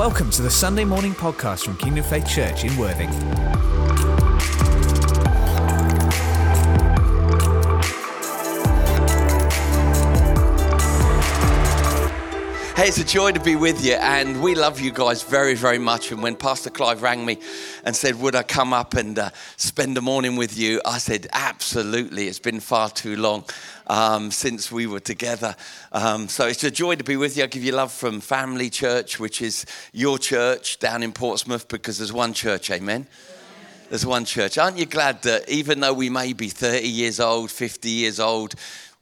Welcome to the Sunday morning podcast from Kingdom Faith Church in Worthing. Hey, it's a joy to be with you, and we love you guys very, very much. And when Pastor Clive rang me and said, Would I come up and uh, spend the morning with you? I said, Absolutely. It's been far too long um, since we were together. Um, so it's a joy to be with you. I give you love from Family Church, which is your church down in Portsmouth, because there's one church, amen. There's one church. Aren't you glad that even though we may be 30 years old, 50 years old,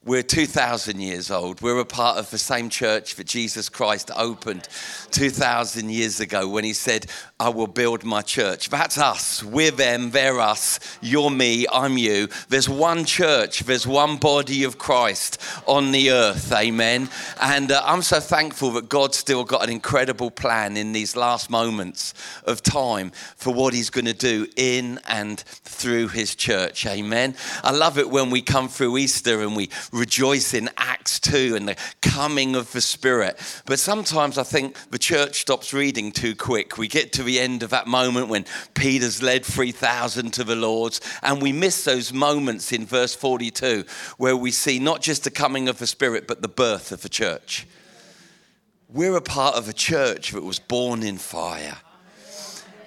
we're 2,000 years old. We're a part of the same church that Jesus Christ opened 2,000 years ago when he said, I will build my church. That's us. We're them, they're us. You're me, I'm you. There's one church, there's one body of Christ on the earth. Amen. And uh, I'm so thankful that God's still got an incredible plan in these last moments of time for what he's going to do in and through his church. Amen. I love it when we come through Easter and we rejoice in Acts 2 and the coming of the Spirit. But sometimes I think the church stops reading too quick. We get to the end of that moment when Peter's led 3,000 to the Lord's, and we miss those moments in verse 42 where we see not just the coming of the Spirit, but the birth of the church. We're a part of a church that was born in fire.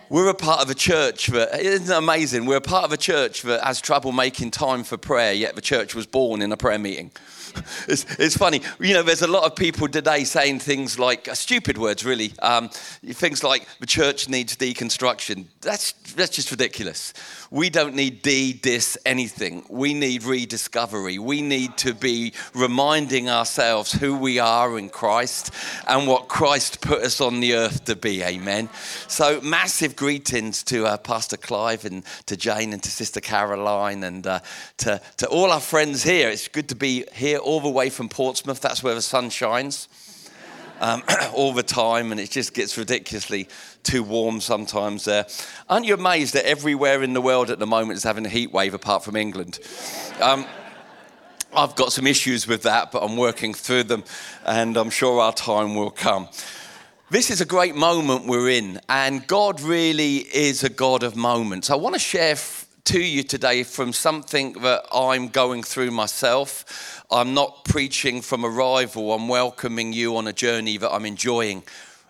We're a part of a church that, isn't it amazing? We're a part of a church that has trouble making time for prayer, yet the church was born in a prayer meeting. It's, it's funny, you know, there's a lot of people today saying things like, uh, stupid words really, um, things like the church needs deconstruction. That's, that's just ridiculous. We don't need de, dis, anything. We need rediscovery. We need to be reminding ourselves who we are in Christ and what Christ put us on the earth to be. Amen. So, massive greetings to uh, Pastor Clive and to Jane and to Sister Caroline and uh, to, to all our friends here. It's good to be here all the way from Portsmouth. That's where the sun shines. Um, all the time, and it just gets ridiculously too warm sometimes there. Aren't you amazed that everywhere in the world at the moment is having a heat wave apart from England? Um, I've got some issues with that, but I'm working through them, and I'm sure our time will come. This is a great moment we're in, and God really is a God of moments. I want to share to you today from something that I'm going through myself. I'm not preaching from arrival, I'm welcoming you on a journey that I'm enjoying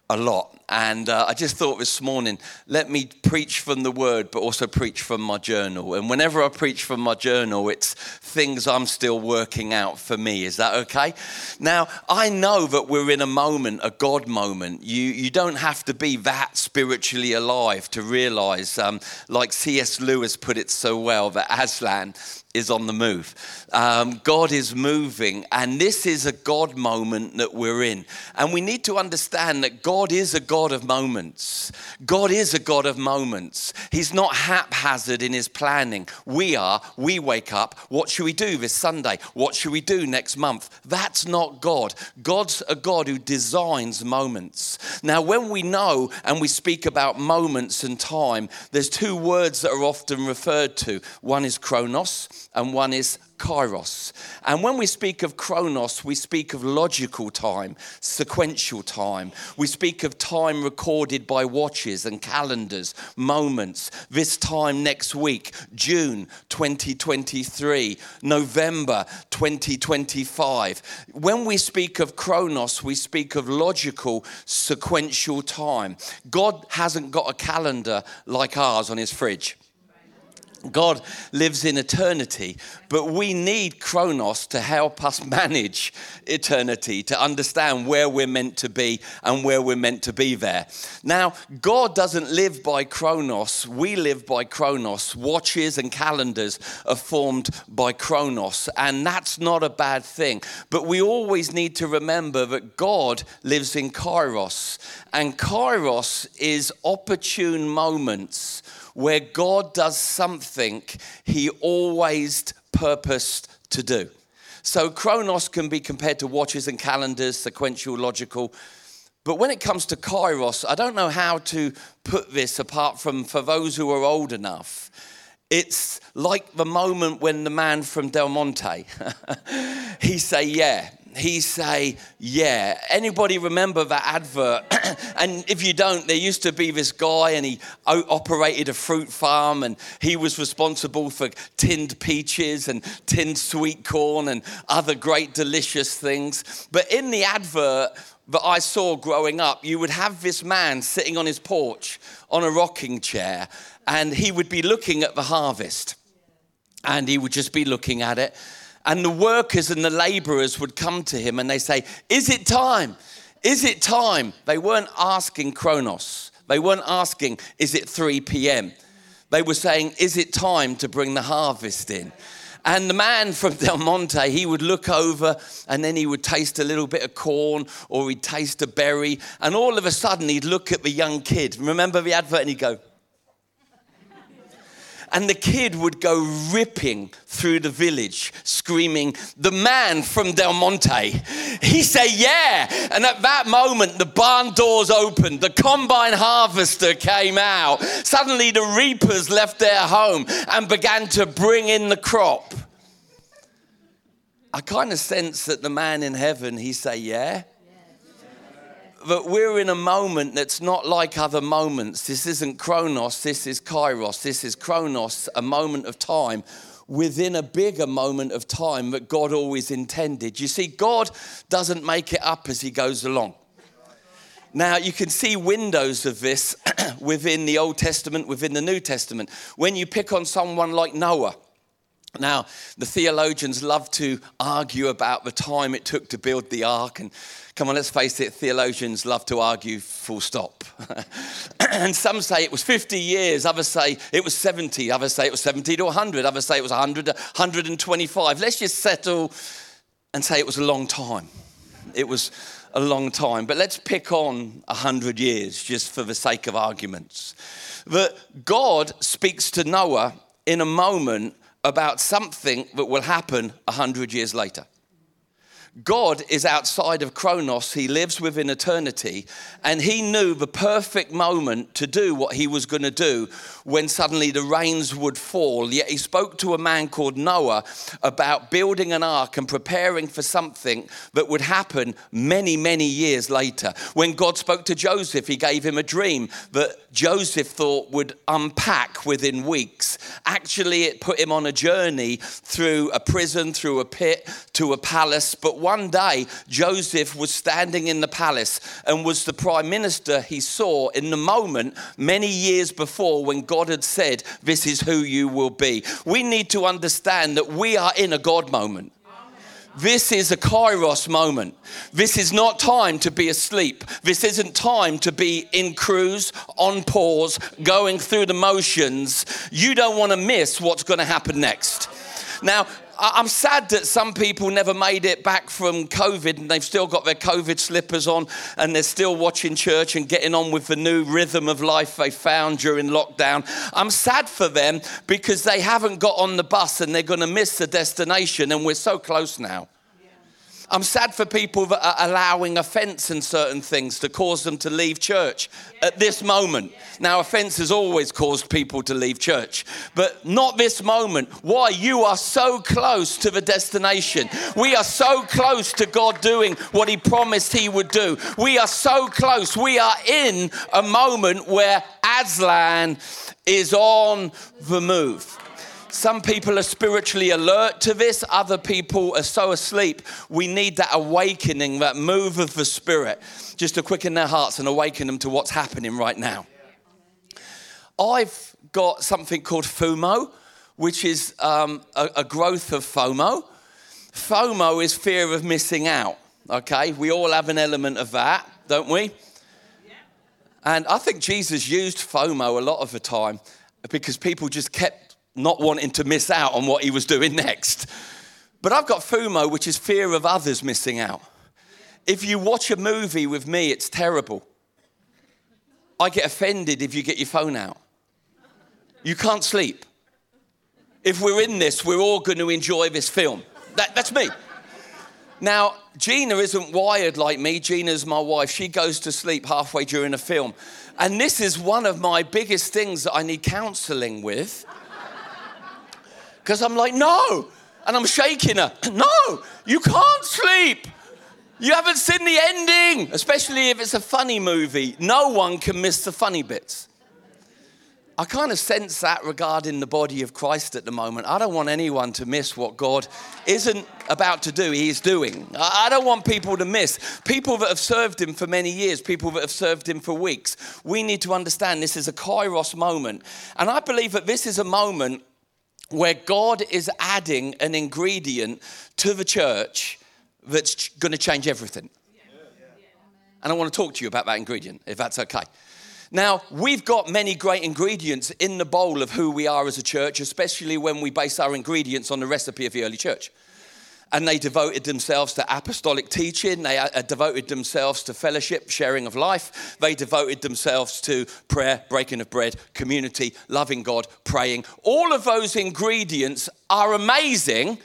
a lot. And uh, I just thought this morning, let me preach from the word, but also preach from my journal. And whenever I preach from my journal, it's things I'm still working out for me. Is that okay? Now, I know that we're in a moment, a God moment. You, you don't have to be that spiritually alive to realize, um, like C.S. Lewis put it so well, that Aslan is on the move. Um, God is moving, and this is a God moment that we're in. And we need to understand that God is a God of moments. God is a God of moments. He's not haphazard in his planning. We are. We wake up. What should we do this Sunday? What should we do next month? That's not God. God's a God who designs moments. Now, when we know and we speak about moments and time, there's two words that are often referred to one is chronos and one is kairos. And when we speak of chronos, we speak of logical time, sequential time. We speak of time recorded by watches and calendars, moments. This time next week, June 2023, November 2025. When we speak of chronos, we speak of logical, sequential time. God hasn't got a calendar like ours on his fridge. God lives in eternity, but we need Chronos to help us manage eternity, to understand where we're meant to be and where we're meant to be there. Now, God doesn't live by Chronos, we live by Chronos. Watches and calendars are formed by Chronos, and that's not a bad thing. But we always need to remember that God lives in Kairos, and Kairos is opportune moments where God does something he always purposed to do. So, chronos can be compared to watches and calendars, sequential, logical. But when it comes to kairos, I don't know how to put this apart from for those who are old enough. It's like the moment when the man from Del Monte, he say, yeah, he say, Yeah. Anybody remember that advert? and if you don't, there used to be this guy and he operated a fruit farm and he was responsible for tinned peaches and tinned sweet corn and other great delicious things. But in the advert, that I saw growing up, you would have this man sitting on his porch on a rocking chair, and he would be looking at the harvest. And he would just be looking at it and the workers and the laborers would come to him and they say, Is it time? Is it time? They weren't asking Chronos. They weren't asking, Is it 3 p.m.? They were saying, Is it time to bring the harvest in? And the man from Del Monte, he would look over and then he would taste a little bit of corn or he'd taste a berry. And all of a sudden, he'd look at the young kid. Remember the advert? And he'd go, and the kid would go ripping through the village screaming, The man from Del Monte. He said, Yeah. And at that moment, the barn doors opened, the combine harvester came out. Suddenly, the reapers left their home and began to bring in the crop. I kind of sense that the man in heaven, he say, Yeah that we're in a moment that's not like other moments. This isn't Chronos, this is Kairos. This is Chronos, a moment of time within a bigger moment of time that God always intended. You see, God doesn't make it up as He goes along. Now, you can see windows of this within the Old Testament, within the New Testament. When you pick on someone like Noah, now, the theologians love to argue about the time it took to build the ark. And come on, let's face it, theologians love to argue full stop. and some say it was 50 years, others say it was 70, others say it was 70 to 100, others say it was 100 to 125. Let's just settle and say it was a long time. It was a long time. But let's pick on 100 years just for the sake of arguments. That God speaks to Noah in a moment about something that will happen a hundred years later. God is outside of Chronos, He lives within eternity, and He knew the perfect moment to do what He was going to do when suddenly the rains would fall. Yet He spoke to a man called Noah about building an ark and preparing for something that would happen many, many years later. When God spoke to Joseph, He gave him a dream that Joseph thought would unpack within weeks. Actually, it put him on a journey through a prison, through a pit, to a palace, but one day Joseph was standing in the palace and was the prime minister he saw in the moment many years before when God had said, This is who you will be. We need to understand that we are in a God moment. This is a kairos moment. This is not time to be asleep. This isn't time to be in cruise, on pause, going through the motions. You don't want to miss what's going to happen next. Now, I'm sad that some people never made it back from COVID and they've still got their COVID slippers on and they're still watching church and getting on with the new rhythm of life they found during lockdown. I'm sad for them because they haven't got on the bus and they're going to miss the destination and we're so close now. I'm sad for people that are allowing offense in certain things to cause them to leave church at this moment. Now, offense has always caused people to leave church, but not this moment. Why? You are so close to the destination. We are so close to God doing what He promised He would do. We are so close. We are in a moment where Aslan is on the move. Some people are spiritually alert to this, other people are so asleep. We need that awakening, that move of the Spirit, just to quicken their hearts and awaken them to what's happening right now. I've got something called FOMO, which is um, a, a growth of FOMO. FOMO is fear of missing out, okay? We all have an element of that, don't we? And I think Jesus used FOMO a lot of the time because people just kept not wanting to miss out on what he was doing next. But I've got FOMO, which is fear of others missing out. If you watch a movie with me, it's terrible. I get offended if you get your phone out. You can't sleep. If we're in this, we're all going to enjoy this film. That, that's me. Now, Gina isn't wired like me. Gina's my wife. She goes to sleep halfway during a film. And this is one of my biggest things that I need counseling with because I'm like, no. And I'm shaking her. No, you can't sleep. You haven't seen the ending, especially if it's a funny movie. No one can miss the funny bits. I kind of sense that regarding the body of Christ at the moment. I don't want anyone to miss what God isn't about to do, He's doing. I don't want people to miss. People that have served Him for many years, people that have served Him for weeks. We need to understand this is a kairos moment. And I believe that this is a moment where God is adding an ingredient to the church that's going to change everything. And I want to talk to you about that ingredient, if that's okay. Now, we've got many great ingredients in the bowl of who we are as a church, especially when we base our ingredients on the recipe of the early church. And they devoted themselves to apostolic teaching. They uh, devoted themselves to fellowship, sharing of life. They devoted themselves to prayer, breaking of bread, community, loving God, praying. All of those ingredients are amazing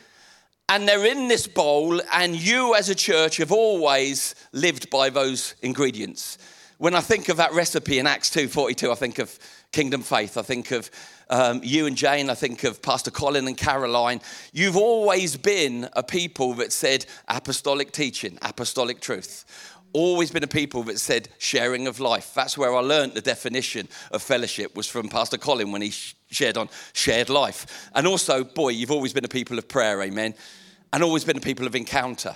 and they're in this bowl, and you as a church have always lived by those ingredients. When I think of that recipe in Acts 2:42, I think of Kingdom Faith. I think of um, you and Jane. I think of Pastor Colin and Caroline. You've always been a people that said apostolic teaching, apostolic truth. Always been a people that said sharing of life. That's where I learned the definition of fellowship was from Pastor Colin when he shared on shared life. And also, boy, you've always been a people of prayer, amen. And always been a people of encounter.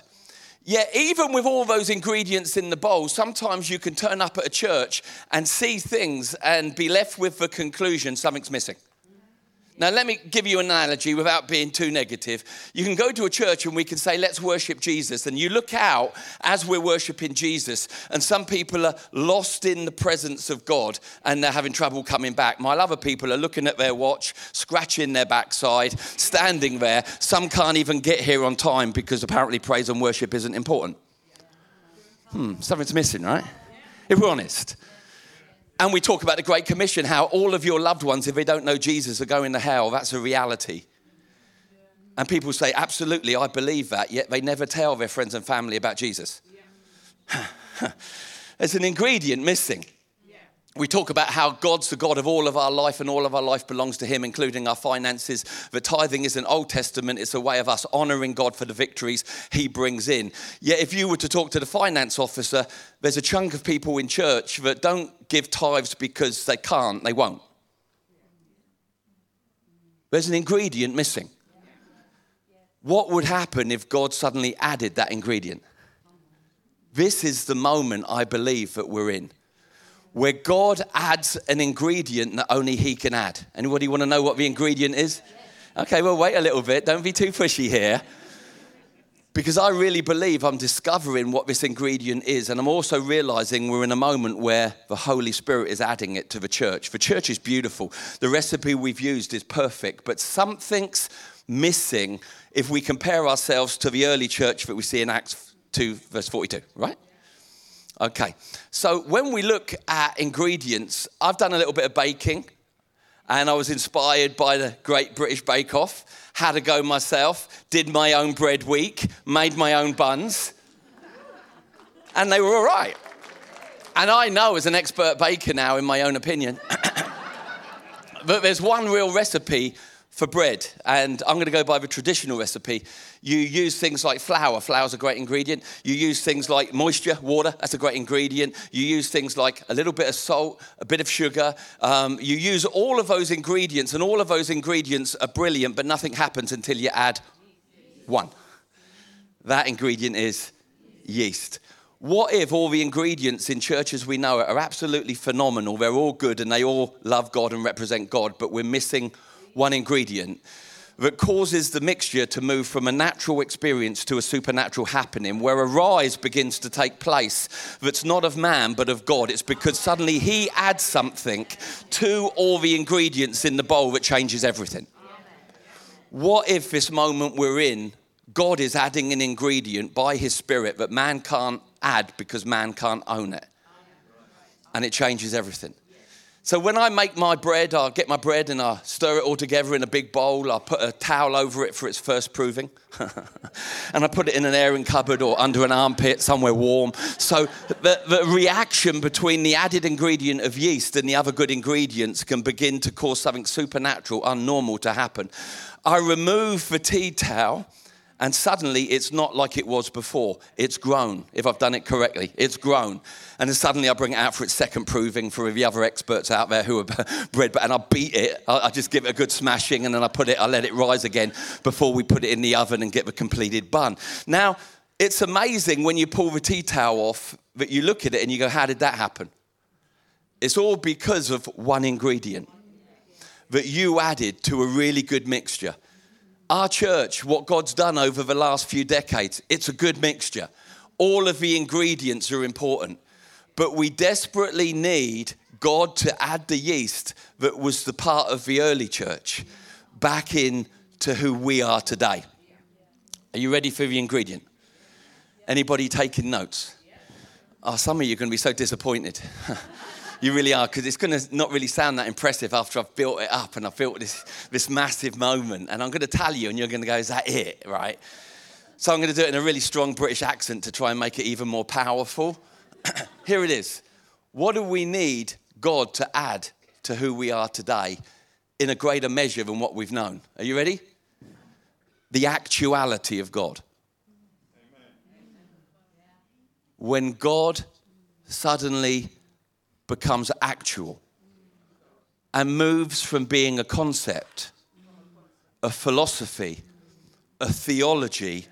Yet, even with all those ingredients in the bowl, sometimes you can turn up at a church and see things and be left with the conclusion something's missing. Now, let me give you an analogy without being too negative. You can go to a church and we can say, let's worship Jesus. And you look out as we're worshiping Jesus, and some people are lost in the presence of God and they're having trouble coming back. My other people are looking at their watch, scratching their backside, standing there. Some can't even get here on time because apparently praise and worship isn't important. Hmm, something's missing, right? If we're honest. And we talk about the Great Commission, how all of your loved ones, if they don't know Jesus, are going to hell. That's a reality. And people say, absolutely, I believe that, yet they never tell their friends and family about Jesus. There's an ingredient missing we talk about how God's the God of all of our life and all of our life belongs to Him, including our finances. The tithing is an Old Testament, it's a way of us honoring God for the victories He brings in. Yet, if you were to talk to the finance officer, there's a chunk of people in church that don't give tithes because they can't, they won't. There's an ingredient missing. What would happen if God suddenly added that ingredient? This is the moment I believe that we're in where God adds an ingredient that only He can add. Anybody want to know what the ingredient is? Okay, well, wait a little bit. Don't be too pushy here. Because I really believe I'm discovering what this ingredient is. And I'm also realizing we're in a moment where the Holy Spirit is adding it to the church. The church is beautiful. The recipe we've used is perfect. But something's missing if we compare ourselves to the early church that we see in Acts 2, verse 42, right? Okay, so when we look at ingredients, I've done a little bit of baking and I was inspired by the Great British Bake Off. Had a go myself, did my own bread week, made my own buns, and they were all right. And I know as an expert baker now, in my own opinion, but there's one real recipe for bread, and I'm going to go by the traditional recipe. You use things like flour, flour's a great ingredient. You use things like moisture, water, that's a great ingredient. You use things like a little bit of salt, a bit of sugar. Um, you use all of those ingredients, and all of those ingredients are brilliant, but nothing happens until you add one. That ingredient is yeast. What if all the ingredients in churches we know are absolutely phenomenal? They're all good and they all love God and represent God, but we're missing one ingredient that causes the mixture to move from a natural experience to a supernatural happening, where a rise begins to take place that's not of man but of God. It's because suddenly He adds something to all the ingredients in the bowl that changes everything. What if this moment we're in, God is adding an ingredient by His Spirit that man can't add because man can't own it? And it changes everything. So when I make my bread, I'll get my bread and I stir it all together in a big bowl. I put a towel over it for its first proving. and I put it in an airing cupboard or under an armpit, somewhere warm. So the, the reaction between the added ingredient of yeast and the other good ingredients can begin to cause something supernatural, unnormal to happen. I remove the tea towel and suddenly it's not like it was before. It's grown, if I've done it correctly. It's grown. And then suddenly I bring it out for its second proving for the other experts out there who are bred, and I beat it. I just give it a good smashing and then I put it, I let it rise again before we put it in the oven and get the completed bun. Now, it's amazing when you pull the tea towel off that you look at it and you go, How did that happen? It's all because of one ingredient that you added to a really good mixture. Our church, what God's done over the last few decades, it's a good mixture. All of the ingredients are important, but we desperately need God to add the yeast that was the part of the early church back in to who we are today. Are you ready for the ingredient? Anybody taking notes? Oh, some of you are going to be so disappointed. You really are, because it's going to not really sound that impressive after I've built it up and I've built this, this massive moment. And I'm going to tell you, and you're going to go, is that it? Right? So I'm going to do it in a really strong British accent to try and make it even more powerful. Here it is. What do we need God to add to who we are today in a greater measure than what we've known? Are you ready? The actuality of God. When God suddenly becomes actual and moves from being a concept, a philosophy, a theology,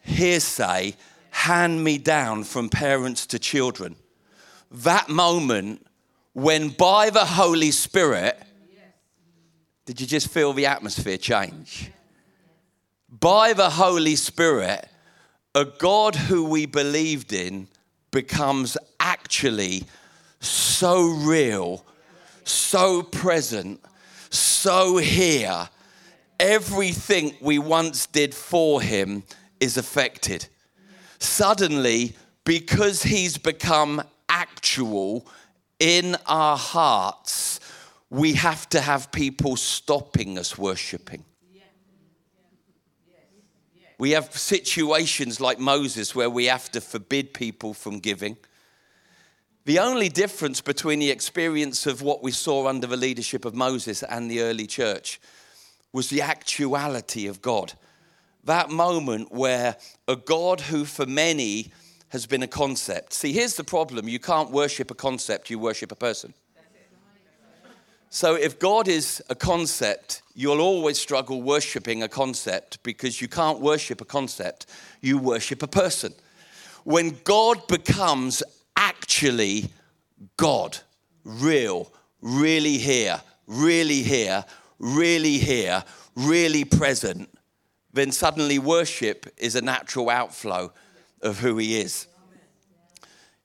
hearsay, hand me down from parents to children. That moment when by the Holy Spirit, did you just feel the atmosphere change? By the Holy Spirit, a God who we believed in becomes actually so real, so present, so here. Everything we once did for him is affected. Suddenly, because he's become actual in our hearts, we have to have people stopping us worshiping. We have situations like Moses where we have to forbid people from giving. The only difference between the experience of what we saw under the leadership of Moses and the early church was the actuality of God. That moment where a God who, for many, has been a concept. See, here's the problem you can't worship a concept, you worship a person. So, if God is a concept, you'll always struggle worshiping a concept because you can't worship a concept, you worship a person. When God becomes actually God, real, really here, really here, really here, really present, then suddenly worship is a natural outflow of who He is.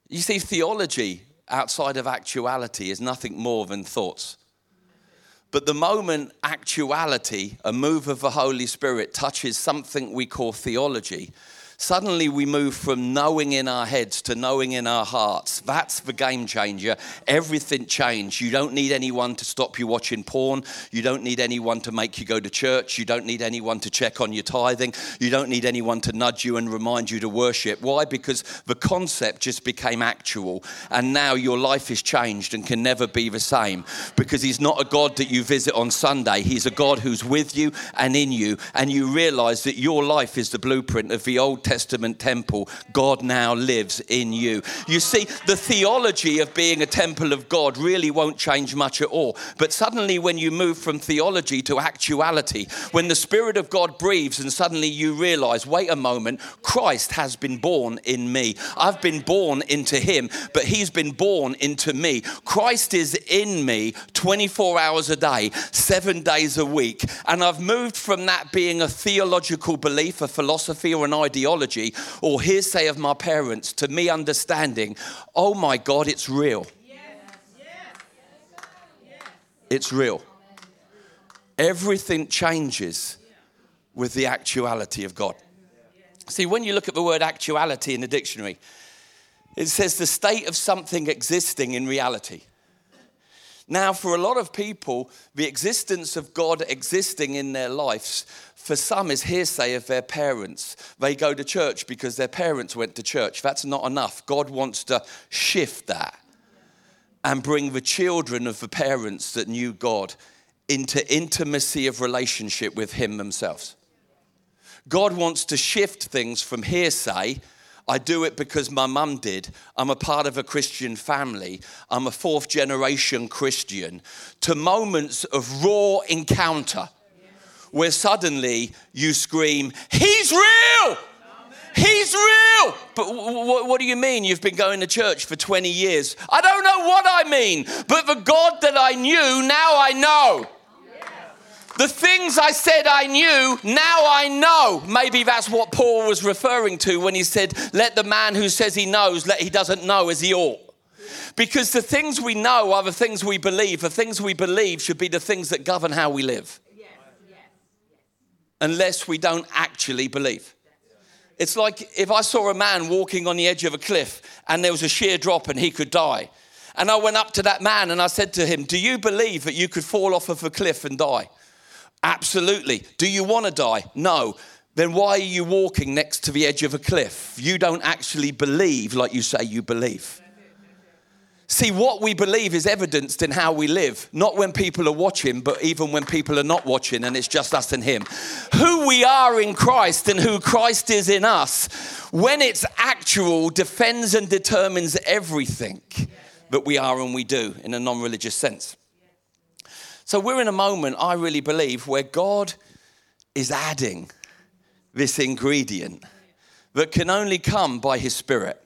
You see, theology outside of actuality is nothing more than thoughts. But the moment actuality, a move of the Holy Spirit, touches something we call theology, Suddenly we move from knowing in our heads to knowing in our hearts. That's the game changer. Everything changed. You don't need anyone to stop you watching porn. You don't need anyone to make you go to church. You don't need anyone to check on your tithing. You don't need anyone to nudge you and remind you to worship. Why? Because the concept just became actual. And now your life is changed and can never be the same. Because He's not a God that you visit on Sunday, He's a God who's with you and in you. And you realize that your life is the blueprint of the Old Testament temple, God now lives in you. You see, the theology of being a temple of God really won't change much at all. But suddenly, when you move from theology to actuality, when the Spirit of God breathes and suddenly you realize, wait a moment, Christ has been born in me. I've been born into him, but he's been born into me. Christ is in me 24 hours a day, seven days a week. And I've moved from that being a theological belief, a philosophy, or an ideology ideology or hearsay of my parents to me understanding, oh my God, it's real. It's real. Everything changes with the actuality of God. See, when you look at the word actuality in the dictionary, it says the state of something existing in reality. Now, for a lot of people, the existence of God existing in their lives, for some, is hearsay of their parents. They go to church because their parents went to church. That's not enough. God wants to shift that and bring the children of the parents that knew God into intimacy of relationship with Him themselves. God wants to shift things from hearsay. I do it because my mum did. I'm a part of a Christian family. I'm a fourth generation Christian. To moments of raw encounter where suddenly you scream, He's real! He's real! But w- what do you mean? You've been going to church for 20 years. I don't know what I mean, but the God that I knew, now I know. The things I said I knew, now I know. Maybe that's what Paul was referring to when he said, Let the man who says he knows, let he doesn't know as he ought. Because the things we know are the things we believe. The things we believe should be the things that govern how we live. Unless we don't actually believe. It's like if I saw a man walking on the edge of a cliff and there was a sheer drop and he could die. And I went up to that man and I said to him, Do you believe that you could fall off of a cliff and die? Absolutely. Do you want to die? No. Then why are you walking next to the edge of a cliff? You don't actually believe like you say you believe. See, what we believe is evidenced in how we live, not when people are watching, but even when people are not watching and it's just us and Him. Who we are in Christ and who Christ is in us, when it's actual, defends and determines everything that we are and we do in a non religious sense. So we're in a moment, I really believe, where God is adding this ingredient that can only come by His Spirit,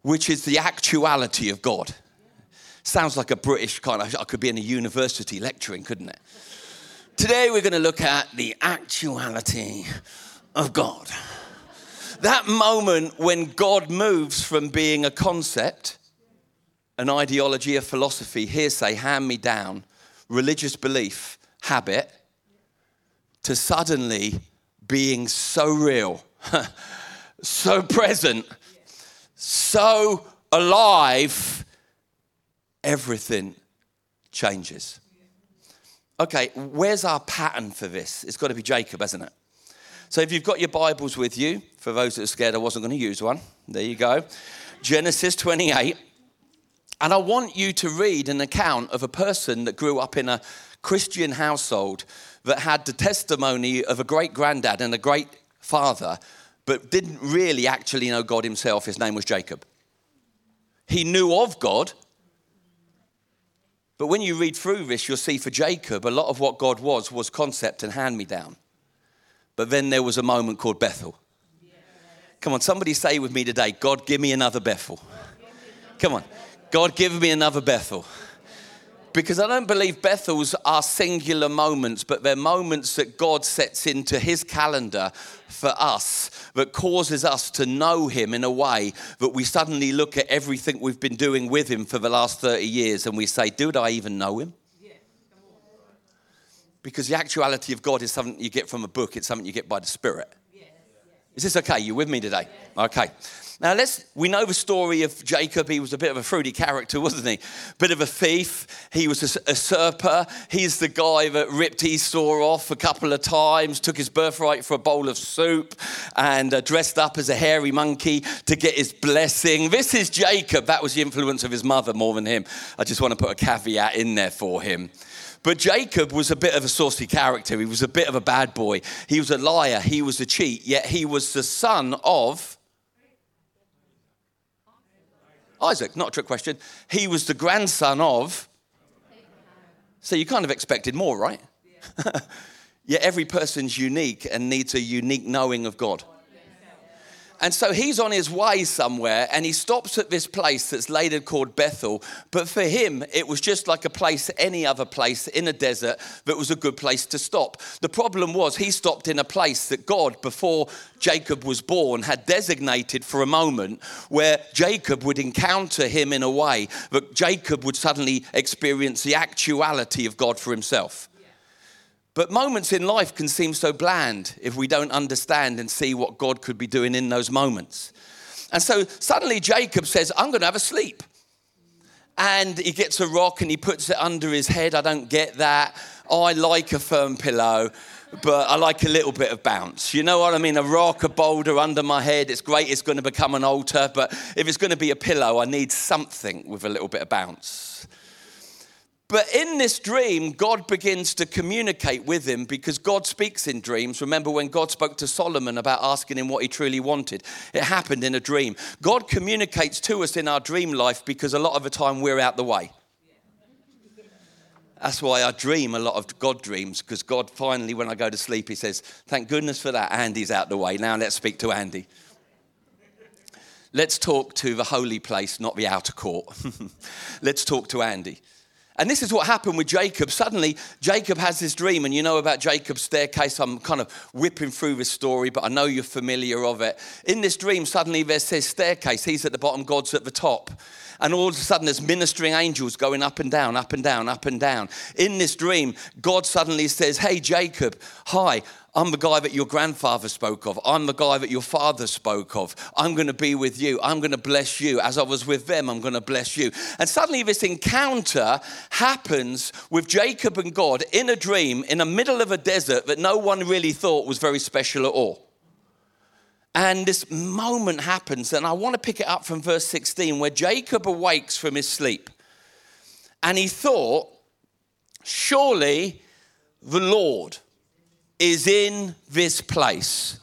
which is the actuality of God. Sounds like a British kind of, I could be in a university lecturing, couldn't it? Today we're going to look at the actuality of God. That moment when God moves from being a concept, an ideology, a philosophy, hearsay, hand me down, religious belief, habit, to suddenly being so real, so present, so alive, everything changes. Okay, where's our pattern for this? It's got to be Jacob, hasn't it? So if you've got your Bibles with you, for those that are scared I wasn't going to use one, there you go. Genesis 28. And I want you to read an account of a person that grew up in a Christian household that had the testimony of a great granddad and a great father, but didn't really actually know God himself. His name was Jacob. He knew of God, but when you read through this, you'll see for Jacob, a lot of what God was was concept and hand me down. But then there was a moment called Bethel. Come on, somebody say with me today, God, give me another Bethel. Come on. God, give me another Bethel. Because I don't believe Bethels are singular moments, but they're moments that God sets into His calendar for us that causes us to know Him in a way that we suddenly look at everything we've been doing with Him for the last 30 years and we say, Did I even know Him? Because the actuality of God is something you get from a book, it's something you get by the Spirit. Is this okay? You with me today? Okay. Now let's we know the story of Jacob. He was a bit of a fruity character, wasn't he? Bit of a thief. He was a usurper. He's the guy that ripped Esau off a couple of times, took his birthright for a bowl of soup, and uh, dressed up as a hairy monkey to get his blessing. This is Jacob. That was the influence of his mother more than him. I just want to put a caveat in there for him. But Jacob was a bit of a saucy character. He was a bit of a bad boy. He was a liar. He was a cheat. Yet he was the son of Isaac, not a trick question. He was the grandson of. So you kind of expected more, right? Yet every person's unique and needs a unique knowing of God. And so he's on his way somewhere and he stops at this place that's later called Bethel. But for him, it was just like a place, any other place in a desert that was a good place to stop. The problem was he stopped in a place that God, before Jacob was born, had designated for a moment where Jacob would encounter him in a way that Jacob would suddenly experience the actuality of God for himself. But moments in life can seem so bland if we don't understand and see what God could be doing in those moments. And so suddenly Jacob says, I'm going to have a sleep. And he gets a rock and he puts it under his head. I don't get that. Oh, I like a firm pillow, but I like a little bit of bounce. You know what I mean? A rock, a boulder under my head. It's great. It's going to become an altar. But if it's going to be a pillow, I need something with a little bit of bounce. But in this dream, God begins to communicate with him because God speaks in dreams. Remember when God spoke to Solomon about asking him what he truly wanted? It happened in a dream. God communicates to us in our dream life because a lot of the time we're out the way. That's why I dream a lot of God dreams because God finally, when I go to sleep, He says, Thank goodness for that. Andy's out the way. Now let's speak to Andy. Let's talk to the holy place, not the outer court. let's talk to Andy. And this is what happened with Jacob. Suddenly, Jacob has this dream, and you know about Jacob's staircase. I'm kind of whipping through this story, but I know you're familiar of it. In this dream, suddenly there's this staircase. He's at the bottom, God's at the top. And all of a sudden, there's ministering angels going up and down, up and down, up and down. In this dream, God suddenly says, Hey, Jacob, hi, I'm the guy that your grandfather spoke of. I'm the guy that your father spoke of. I'm going to be with you. I'm going to bless you. As I was with them, I'm going to bless you. And suddenly, this encounter happens with Jacob and God in a dream in the middle of a desert that no one really thought was very special at all. And this moment happens, and I want to pick it up from verse 16, where Jacob awakes from his sleep. And he thought, Surely the Lord is in this place.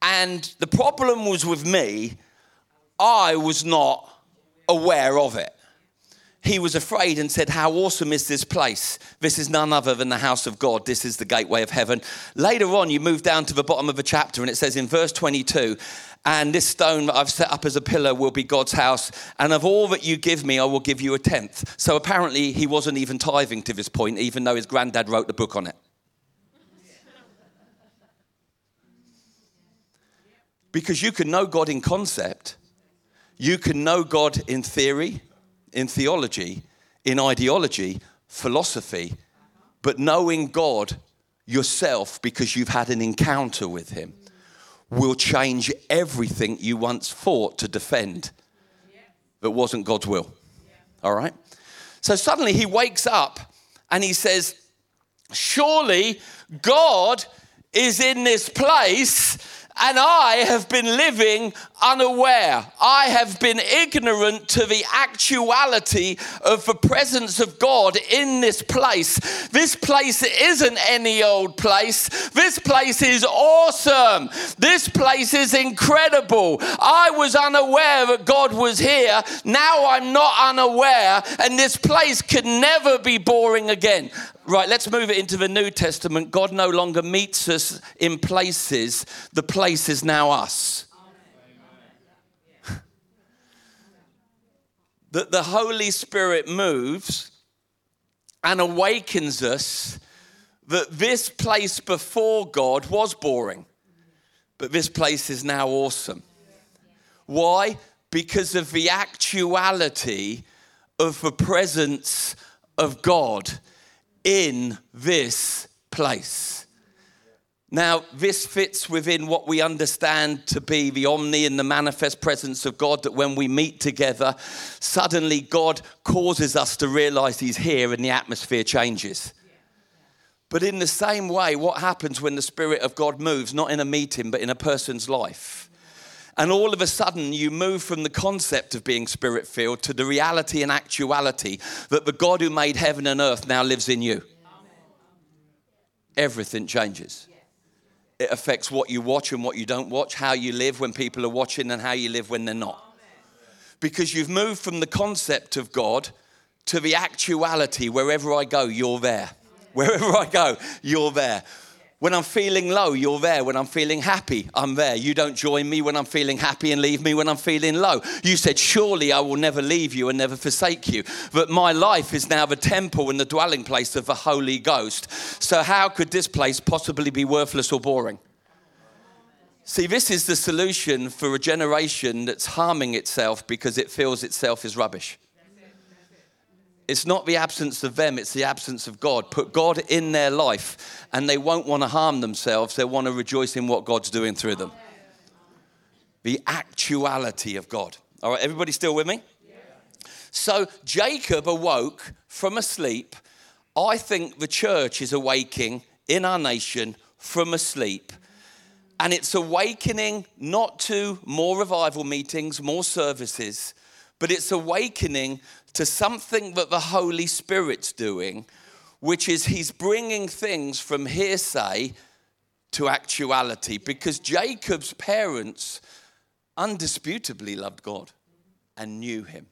And the problem was with me, I was not aware of it he was afraid and said, How awesome is this place? This is none other than the house of God. This is the gateway of heaven. Later on, you move down to the bottom of the chapter, and it says in verse 22 and this stone that I've set up as a pillar will be God's house. And of all that you give me, I will give you a tenth. So apparently, he wasn't even tithing to this point, even though his granddad wrote the book on it. Because you can know God in concept, you can know God in theory, in theology, in ideology, philosophy, but knowing God yourself because you've had an encounter with Him will change everything you once fought to defend that wasn't God's will. All right? So suddenly he wakes up and he says, Surely God is in this place and I have been living unaware. I have been ignorant to the actuality of the presence of God in this place. This place isn't any old place. This place is awesome. This place is incredible. I was unaware that God was here. Now I'm not unaware, and this place can never be boring again. Right, let's move it into the New Testament. God no longer meets us in places, the place is now us. that the Holy Spirit moves and awakens us that this place before God was boring, but this place is now awesome. Why? Because of the actuality of the presence of God in this place. Now, this fits within what we understand to be the omni and the manifest presence of God, that when we meet together, suddenly God causes us to realize He's here and the atmosphere changes. But in the same way, what happens when the Spirit of God moves, not in a meeting, but in a person's life? And all of a sudden, you move from the concept of being spirit filled to the reality and actuality that the God who made heaven and earth now lives in you. Everything changes. It affects what you watch and what you don't watch, how you live when people are watching, and how you live when they're not. Because you've moved from the concept of God to the actuality wherever I go, you're there. Wherever I go, you're there. When I'm feeling low, you're there. When I'm feeling happy, I'm there. You don't join me when I'm feeling happy and leave me when I'm feeling low. You said, Surely I will never leave you and never forsake you. But my life is now the temple and the dwelling place of the Holy Ghost. So, how could this place possibly be worthless or boring? See, this is the solution for a generation that's harming itself because it feels itself is rubbish. It's not the absence of them, it's the absence of God. Put God in their life, and they won't want to harm themselves. They want to rejoice in what God's doing through them. The actuality of God. All right, everybody still with me? So Jacob awoke from a sleep. I think the church is awaking in our nation from a sleep. And it's awakening not to more revival meetings, more services, but it's awakening to something that the Holy Spirit's doing, which is He's bringing things from hearsay to actuality because Jacob's parents undisputably loved God and knew Him.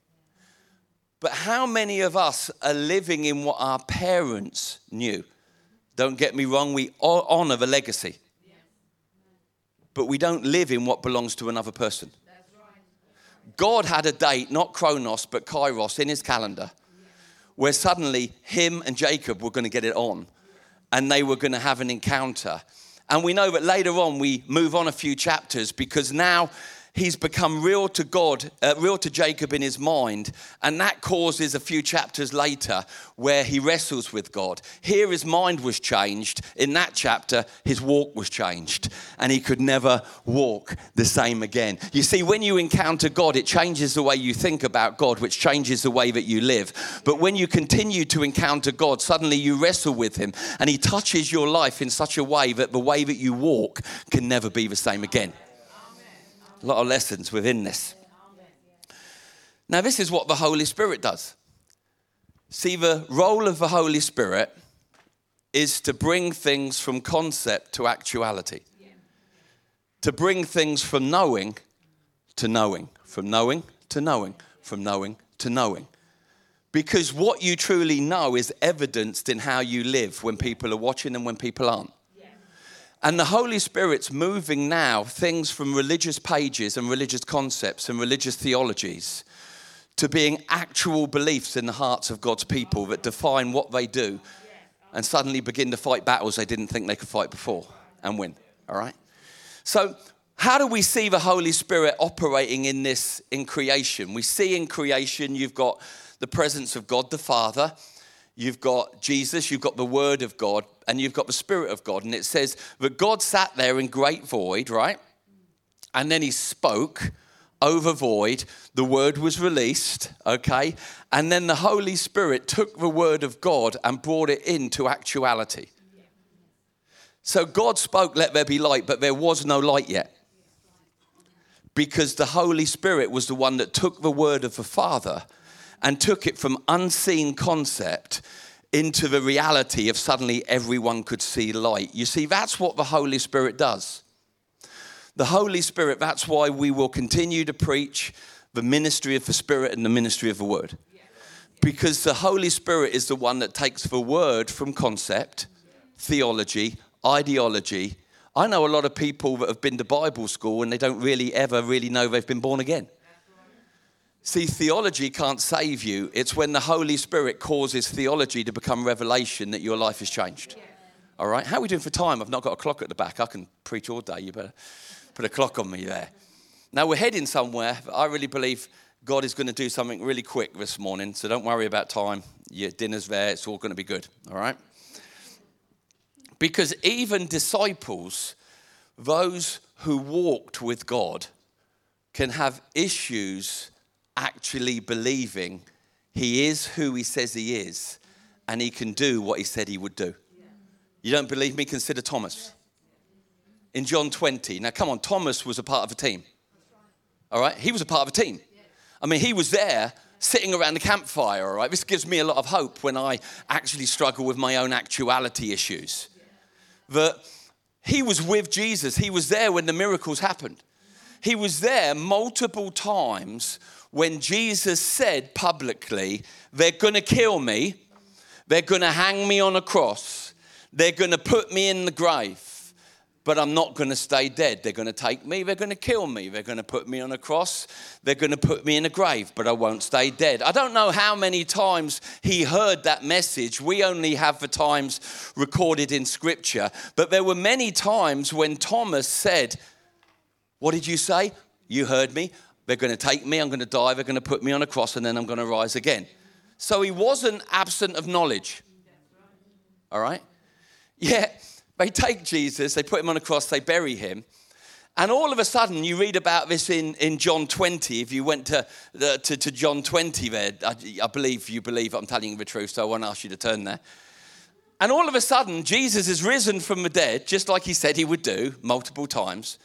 But how many of us are living in what our parents knew? Don't get me wrong, we honor the legacy. But we don't live in what belongs to another person. God had a date, not Chronos, but Kairos in his calendar, where suddenly him and Jacob were going to get it on and they were going to have an encounter. And we know that later on we move on a few chapters because now he's become real to God, uh, real to Jacob in his mind, and that causes a few chapters later where he wrestles with God. Here, his mind was changed. In that chapter, his walk was changed, and he could never walk the same again. You see, when you encounter God, it changes the way you think about God, which changes the way that you live. But when you continue to encounter God, suddenly you wrestle with him, and he touches your life in such a way that the way that you walk can never be the same again. A lot of lessons within this. Now, this is what the Holy Spirit does. See, the role of the Holy Spirit is to bring things from concept to actuality, to bring things from knowing to knowing, from knowing to knowing, from knowing to knowing. Because what you truly know is evidenced in how you live when people are watching and when people aren't. And the Holy Spirit's moving now things from religious pages and religious concepts and religious theologies to being actual beliefs in the hearts of God's people that define what they do and suddenly begin to fight battles they didn't think they could fight before and win. All right? So, how do we see the Holy Spirit operating in this in creation? We see in creation you've got the presence of God the Father you've got Jesus, you've got the Word of God, and you've got the Spirit of God. And it says that God sat there in great void, right? And then he spoke over void. The Word was released, okay? And then the Holy Spirit took the Word of God and brought it into actuality. So God spoke, let there be light, but there was no light yet. Because the Holy Spirit was the one that took the word of the Father and took it from unseen concept into the reality of suddenly everyone could see light. You see, that's what the Holy Spirit does. The Holy Spirit, that's why we will continue to preach the ministry of the Spirit and the ministry of the Word. Because the Holy Spirit is the one that takes the Word from concept, theology, ideology. I know a lot of people that have been to Bible school and they don't really ever really know they've been born again. See, theology can't save you. It's when the Holy Spirit causes theology to become revelation that your life has changed. All right? How are we doing for time? I've not got a clock at the back. I can preach all day. You better put a clock on me there. Now, we're heading somewhere. I really believe God is going to do something really quick this morning. So don't worry about time. Your dinner's there. It's all going to be good. All right? Because even disciples, those who walked with God, can have issues actually believing he is who he says he is and he can do what he said he would do. You don't believe me? Consider Thomas. In John 20. Now, come on, Thomas was a part of a team. All right? He was a part of a team. I mean, he was there sitting around the campfire, all right? This gives me a lot of hope when I actually struggle with my own actuality issues. That he was with Jesus, he was there when the miracles happened. He was there multiple times when Jesus said publicly, They're gonna kill me, they're gonna hang me on a cross, they're gonna put me in the grave, but I'm not gonna stay dead. They're gonna take me, they're gonna kill me, they're gonna put me on a cross, they're gonna put me in a grave, but I won't stay dead. I don't know how many times he heard that message. We only have the times recorded in scripture, but there were many times when Thomas said, What did you say? You heard me. They're going to take me, I'm going to die, they're going to put me on a cross, and then I'm going to rise again. So he wasn't absent of knowledge. All right? Yeah, they take Jesus, they put him on a cross, they bury him. And all of a sudden, you read about this in, in John 20. If you went to, the, to, to, John 20 there, I, I believe you believe I'm telling you the truth, so I won't ask you to turn there. And all of a sudden, Jesus is risen from the dead, just like he said he would do multiple times.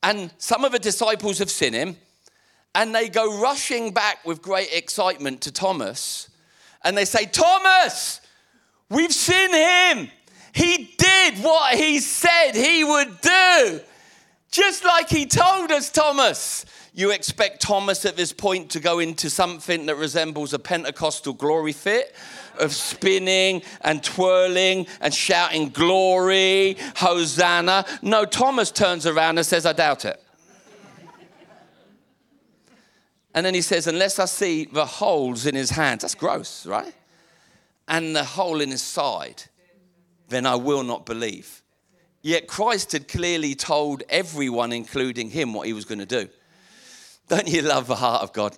And some of the disciples have seen him, And they go rushing back with great excitement to Thomas. And they say, Thomas, we've seen him. He did what he said he would do. Just like he told us, Thomas. You expect Thomas at this point to go into something that resembles a Pentecostal glory fit of spinning and twirling and shouting glory, Hosanna. No, Thomas turns around and says, I doubt it. And then he says, Unless I see the holes in his hands, that's gross, right? And the hole in his side, then I will not believe. Yet Christ had clearly told everyone, including him, what he was going to do. Don't you love the heart of God?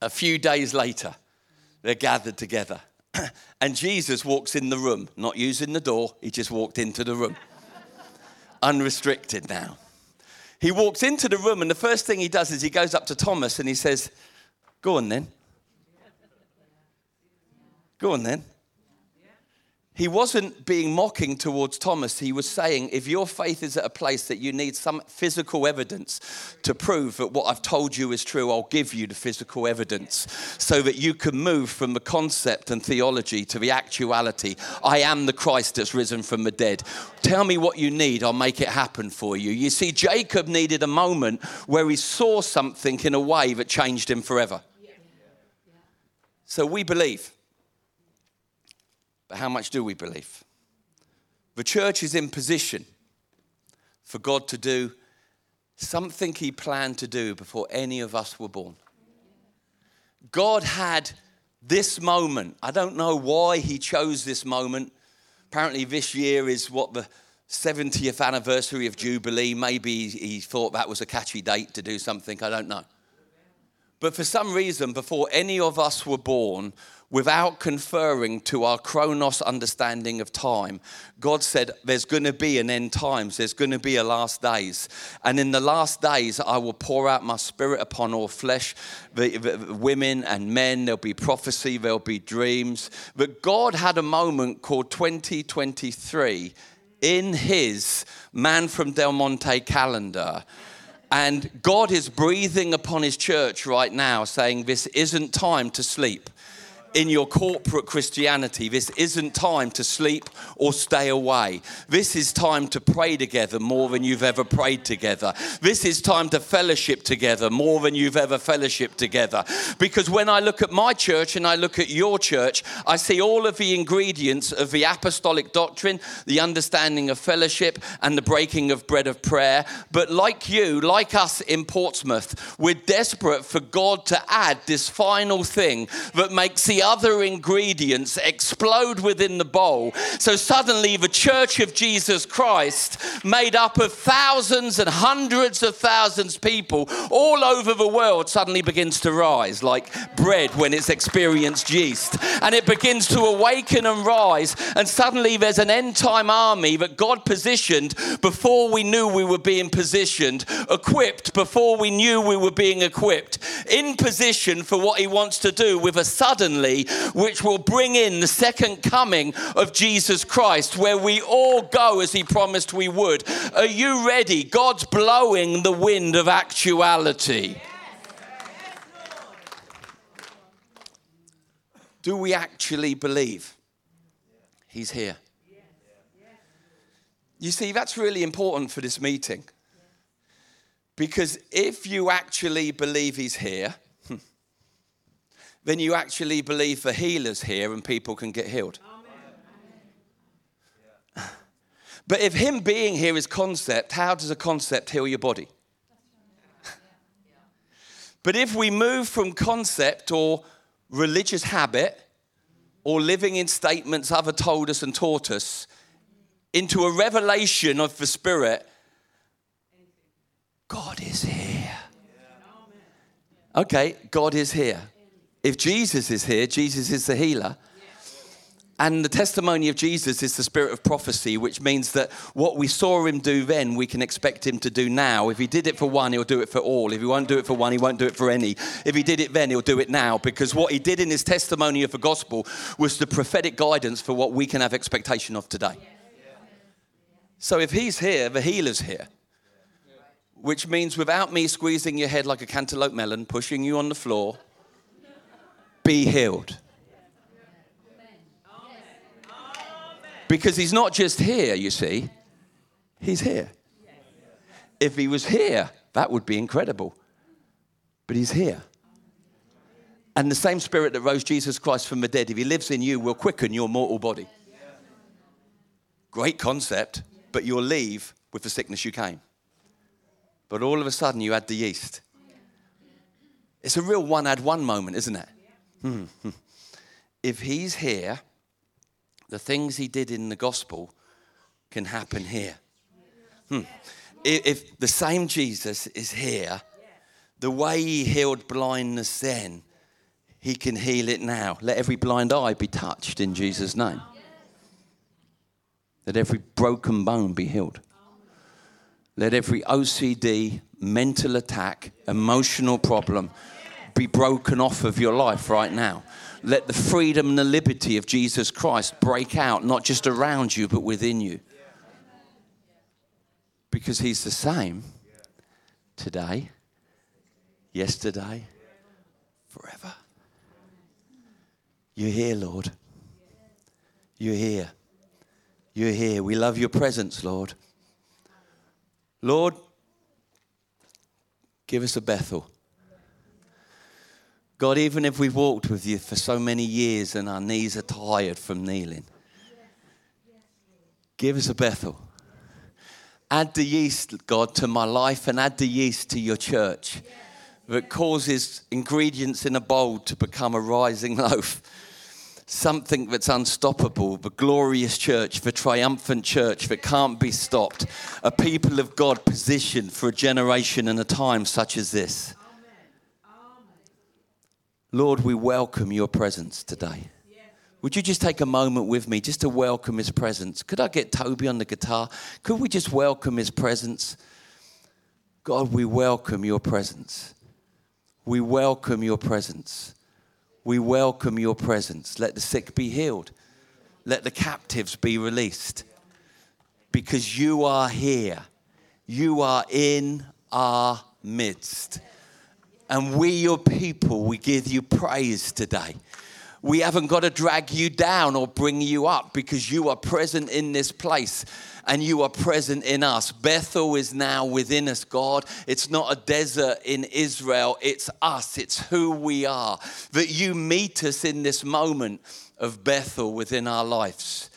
A few days later, they're gathered together. and Jesus walks in the room, not using the door, he just walked into the room. Unrestricted now. He walks into the room, and the first thing he does is he goes up to Thomas and he says, Go on then. Go on then. He wasn't being mocking towards Thomas. He was saying, if your faith is at a place that you need some physical evidence to prove that what I've told you is true, I'll give you the physical evidence so that you can move from the concept and theology to the actuality. I am the Christ that's risen from the dead. Tell me what you need, I'll make it happen for you. You see, Jacob needed a moment where he saw something in a way that changed him forever. So we believe. But how much do we believe? The church is in position for God to do something He planned to do before any of us were born. God had this moment. I don't know why He chose this moment. Apparently, this year is what the 70th anniversary of Jubilee. Maybe He thought that was a catchy date to do something. I don't know. But for some reason, before any of us were born, without conferring to our chronos understanding of time, God said, There's going to be an end times, there's going to be a last days. And in the last days, I will pour out my spirit upon all flesh, the, the, women and men. There'll be prophecy, there'll be dreams. But God had a moment called 2023 in his Man from Del Monte calendar. And God is breathing upon his church right now, saying, This isn't time to sleep in your corporate Christianity. This isn't time to sleep or stay away. This is time to pray together more than you've ever prayed together. This is time to fellowship together more than you've ever fellowship together. Because when I look at my church and I look at your church, I see all of the ingredients of the apostolic doctrine, the understanding of fellowship, and the breaking of bread of prayer. But like you, like us in Portsmouth, we're desperate for God to add this final thing that makes the other ingredients explode within the bowl. So suddenly, the church of Jesus Christ, made up of thousands and hundreds of thousands of people all over the world, suddenly begins to rise like bread when it's experienced yeast. And it begins to awaken and rise. And suddenly, there's an end time army that God positioned before we knew we were being positioned, equipped before we knew we were being equipped, in position for what He wants to do with a suddenly which will bring in the second coming of Jesus Christ, where we all go as He promised we would. Are you ready? God's blowing the wind of actuality. Do we actually believe He's here? You see, that's really important for this meeting. Because if you actually believe He's here, then you actually believe the healer's here and people can get healed. But if him being here is concept, how does a concept heal your body? But if we move from concept or religious habit or living in statements other told us and taught us into a revelation of the Spirit, God is here. Okay, God is here. If Jesus is here, Jesus is the healer. And the testimony of Jesus is the spirit of prophecy, which means that what we saw him do then, we can expect him to do now. If he did it for one, he'll do it for all. If he won't do it for one, he won't do it for any. If he did it then, he'll do it now. Because what he did in his testimony of the gospel was the prophetic guidance for what we can have expectation of today. So if he's here, the healer's here. which means without me squeezing your head like a cantaloupe melon, pushing you on the floor, be healed. Because he's not just here, you see, he's here. If he was here, that would be incredible. But he's here. And the same spirit that rose Jesus Christ from the dead, if he lives in you, will quicken your mortal body. Great concept, but you'll leave with the sickness you came. But all of a sudden, you add the yeast. It's a real one add one moment, isn't it? If he's here, the things he did in the gospel can happen here. Hmm. If the same Jesus is here, the way he healed blindness then, he can heal it now. Let every blind eye be touched in Jesus' name. Let every broken bone be healed. Let every OCD, mental attack, emotional problem be broken off of your life right now. Let the freedom and the liberty of Jesus Christ break out, not just around you, but within you. Because He's the same today, yesterday, forever. You're here, Lord. You're here. You're here. We love your presence, Lord. Lord, give us a Bethel. God, even if we've walked with you for so many years and our knees are tired from kneeling, give us a Bethel. Add the yeast, God, to my life and add the yeast to your church that causes ingredients in a bowl to become a rising loaf. Something that's unstoppable, the glorious church, the triumphant church that can't be stopped, a people of God positioned for a generation and a time such as this. Lord, we welcome your presence today. Would you just take a moment with me just to welcome his presence? Could I get Toby on the guitar? Could we just welcome his presence? God, we welcome your presence. We welcome your presence. We welcome your presence. Let the sick be healed. Let the captives be released. Because you are here. You are in our midst. And we, your people, we give you praise today. We haven't got to drag you down or bring you up because you are present in this place and you are present in us. Bethel is now within us, God. It's not a desert in Israel, it's us, it's who we are. That you meet us in this moment of Bethel within our lives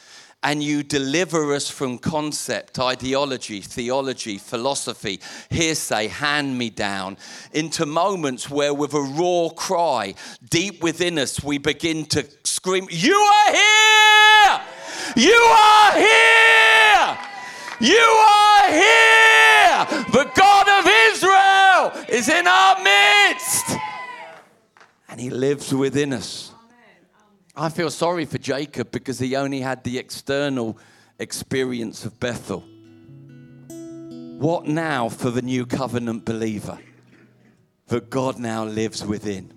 and you deliver us from concept, ideology, theology, philosophy, hearsay, hand me down, into moments where, with a raw cry, deep within us, we begin to scream, You are here! You are here! You are here! The God of Israel is in our midst! And He lives within us. I feel sorry for Jacob because he only had the external experience of Bethel. What now for the new covenant believer? That God now lives within.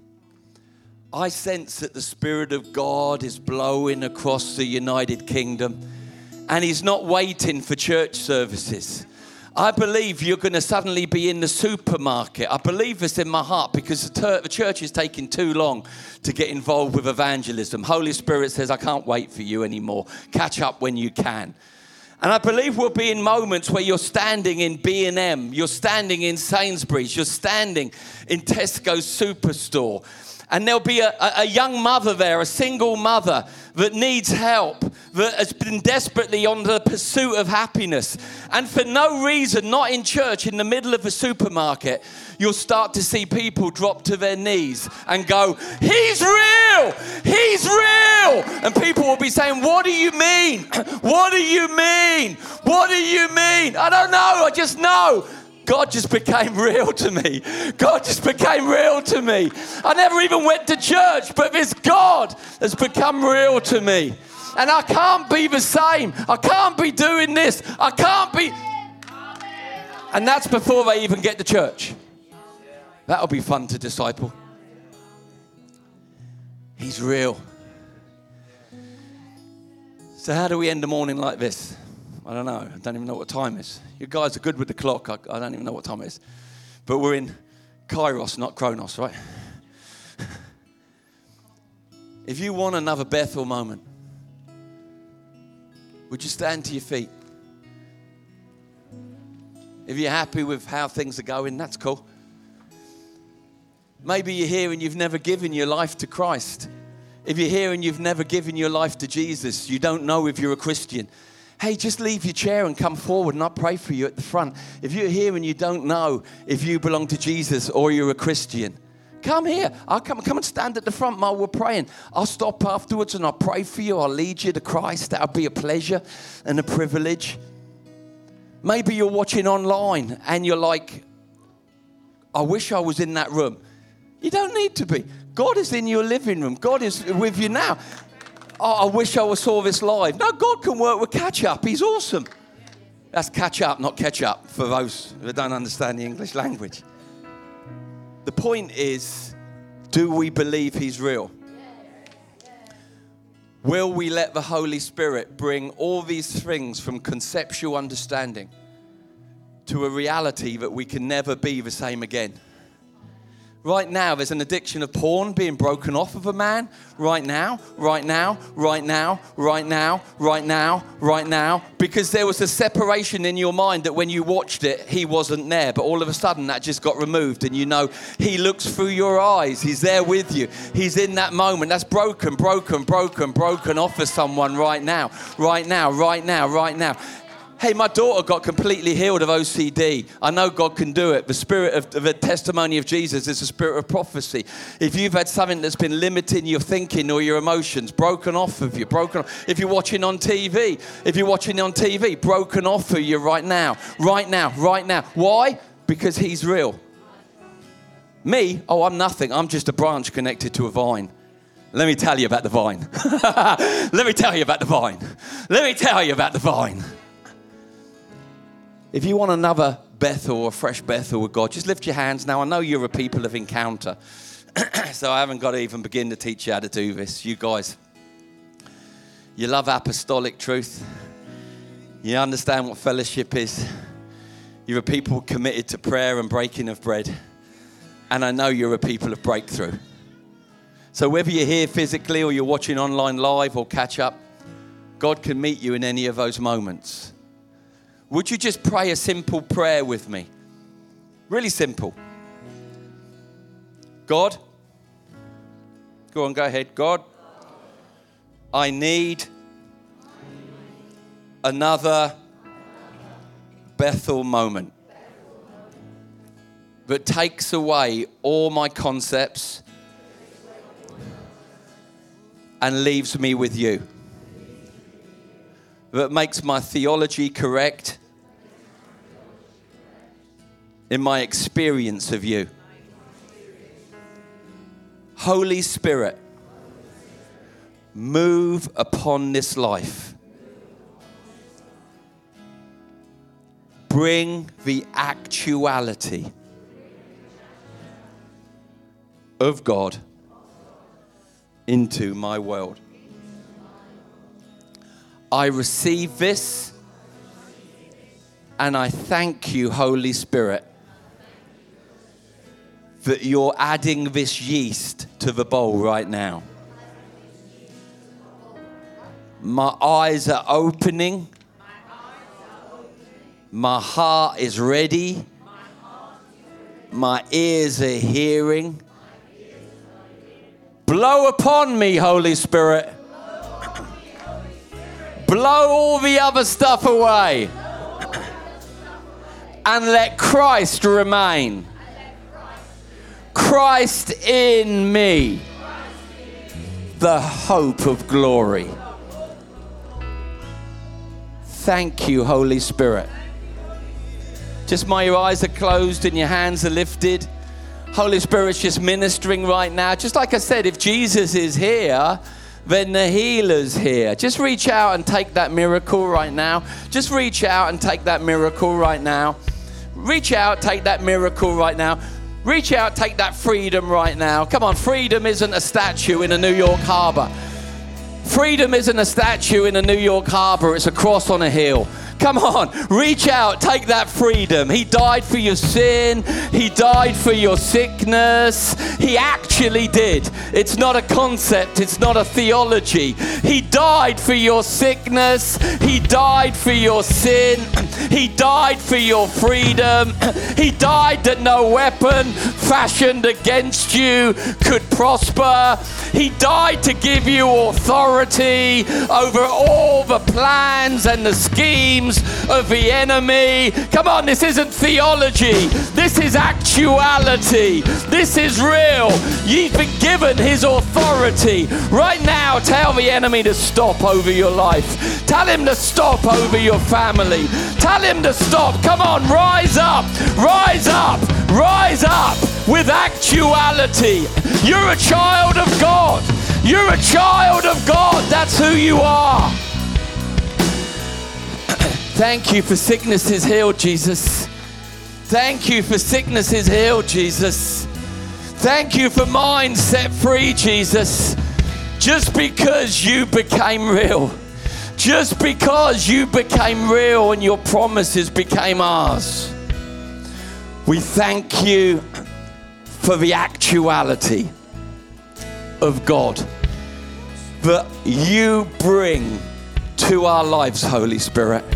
I sense that the Spirit of God is blowing across the United Kingdom and He's not waiting for church services. I believe you're going to suddenly be in the supermarket. I believe this in my heart because the church is taking too long to get involved with evangelism. Holy Spirit says, I can't wait for you anymore. Catch up when you can. And I believe we'll be in moments where you're standing in B&M, you're standing in Sainsbury's, you're standing in Tesco's superstore and there'll be a, a, young mother there, a single mother that needs help, that has been desperately on the pursuit of happiness. And for no reason, not in church, in the middle of a supermarket, you'll start to see people drop to their knees and go, He's real! He's real! And people will be saying, What do you mean? What do you mean? What do you mean? I don't know, I just know. God just became real to me. God just became real to me. I never even went to church, but this God has become real to me. And I can't be the same. I can't be doing this. I can't be. And that's before they even get to church. That'll be fun to disciple. He's real. So, how do we end a morning like this? I don't know. I don't even know what time is. You guys are good with the clock. I, I don't even know what time it is. But we're in Kairos, not Chronos, right? if you want another Bethel moment, would you stand to your feet? If you're happy with how things are going, that's cool. Maybe you're here and you've never given your life to Christ. If you're here and you've never given your life to Jesus, you don't know if you're a Christian. Hey, just leave your chair and come forward and I'll pray for you at the front. If you're here and you don't know if you belong to Jesus or you're a Christian, come here. I'll come, come and stand at the front while we're praying. I'll stop afterwards and I'll pray for you. I'll lead you to Christ. That'll be a pleasure and a privilege. Maybe you're watching online and you're like, I wish I was in that room. You don't need to be. God is in your living room. God is with you now. Oh, I wish I was saw this live. No, God can work with catch up. He's awesome. That's catch up, not catch up, for those who don't understand the English language. The point is do we believe He's real? Will we let the Holy Spirit bring all these things from conceptual understanding to a reality that we can never be the same again? Right now, there's an addiction of porn being broken off of a man. Right now, right now, right now, right now, right now, right now. Because there was a separation in your mind that when you watched it, he wasn't there. But all of a sudden, that just got removed. And you know, he looks through your eyes. He's there with you. He's in that moment. That's broken, broken, broken, broken off of someone right now. Right now, right now, right now. Hey, my daughter got completely healed of OCD. I know God can do it. The spirit of, the testimony of Jesus is the spirit of prophecy. If you've had something that's been limiting your thinking or your emotions, broken off of you, broken. If you're watching on TV, if you're watching on TV, broken off of you right now, right now, right now. Why? Because He's real. Me? Oh, I'm nothing. I'm just a branch connected to a vine. Let me tell you about the vine. Let me tell you about the vine. Let me tell you about the vine. If you want another Bethel, or a fresh Bethel with God, just lift your hands. Now, I know you're a people of encounter, so I haven't got to even begin to teach you how to do this. You guys, you love apostolic truth, you understand what fellowship is. You're a people committed to prayer and breaking of bread. And I know you're a people of breakthrough. So, whether you're here physically or you're watching online live or catch up, God can meet you in any of those moments. Would you just pray a simple prayer with me? Really simple. God, go on, go ahead. God, I need another Bethel moment that takes away all my concepts and leaves me with you that makes my theology correct in my experience of you. Holy Spirit, move upon this life. Bring the actuality of God into my world. I receive this and I thank you, Holy Spirit, that you're adding this yeast to the bowl right now. My eyes are opening. My heart is ready. My ears are hearing. Blow upon me, Holy Spirit. Blow all the other stuff away. And let Christ remain. Christ in me, the hope of glory. Thank you, Holy Spirit. Just while your eyes are closed and your hands are lifted, Holy Spirit's just ministering right now. Just like I said, if Jesus is here, then the healer's here. Just reach out and take that miracle right now. Just reach out and take that miracle right now. Reach out, take that miracle right now. Reach out, take that freedom right now. Come on, freedom isn't a statue in a New York harbor. Freedom isn't a statue in a New York harbor, it's a cross on a hill. Come on, reach out, take that freedom. He died for your sin, He died for your sickness. He actually did. It's not a concept, it's not a theology. He died for your sickness, He died for your sin, He died for your freedom. He died that no weapon fashioned against you could prosper. He died to give you authority over all the plans and the schemes of the enemy. Come on, this isn't theology, this is actuality. This is real. You've been given his authority. Right now, tell the enemy to stop over your life. Tell him to stop over your family. Tell him to stop. Come on, rise up, rise up, rise up with actuality. You're a child of God. You're a child of God. That's who you are. Thank you for sickness is healed, Jesus. Thank you for sickness is healed, Jesus. Thank you for minds set free, Jesus. Just because you became real. Just because you became real and your promises became ours. We thank you for the actuality of God that you bring to our lives, Holy Spirit.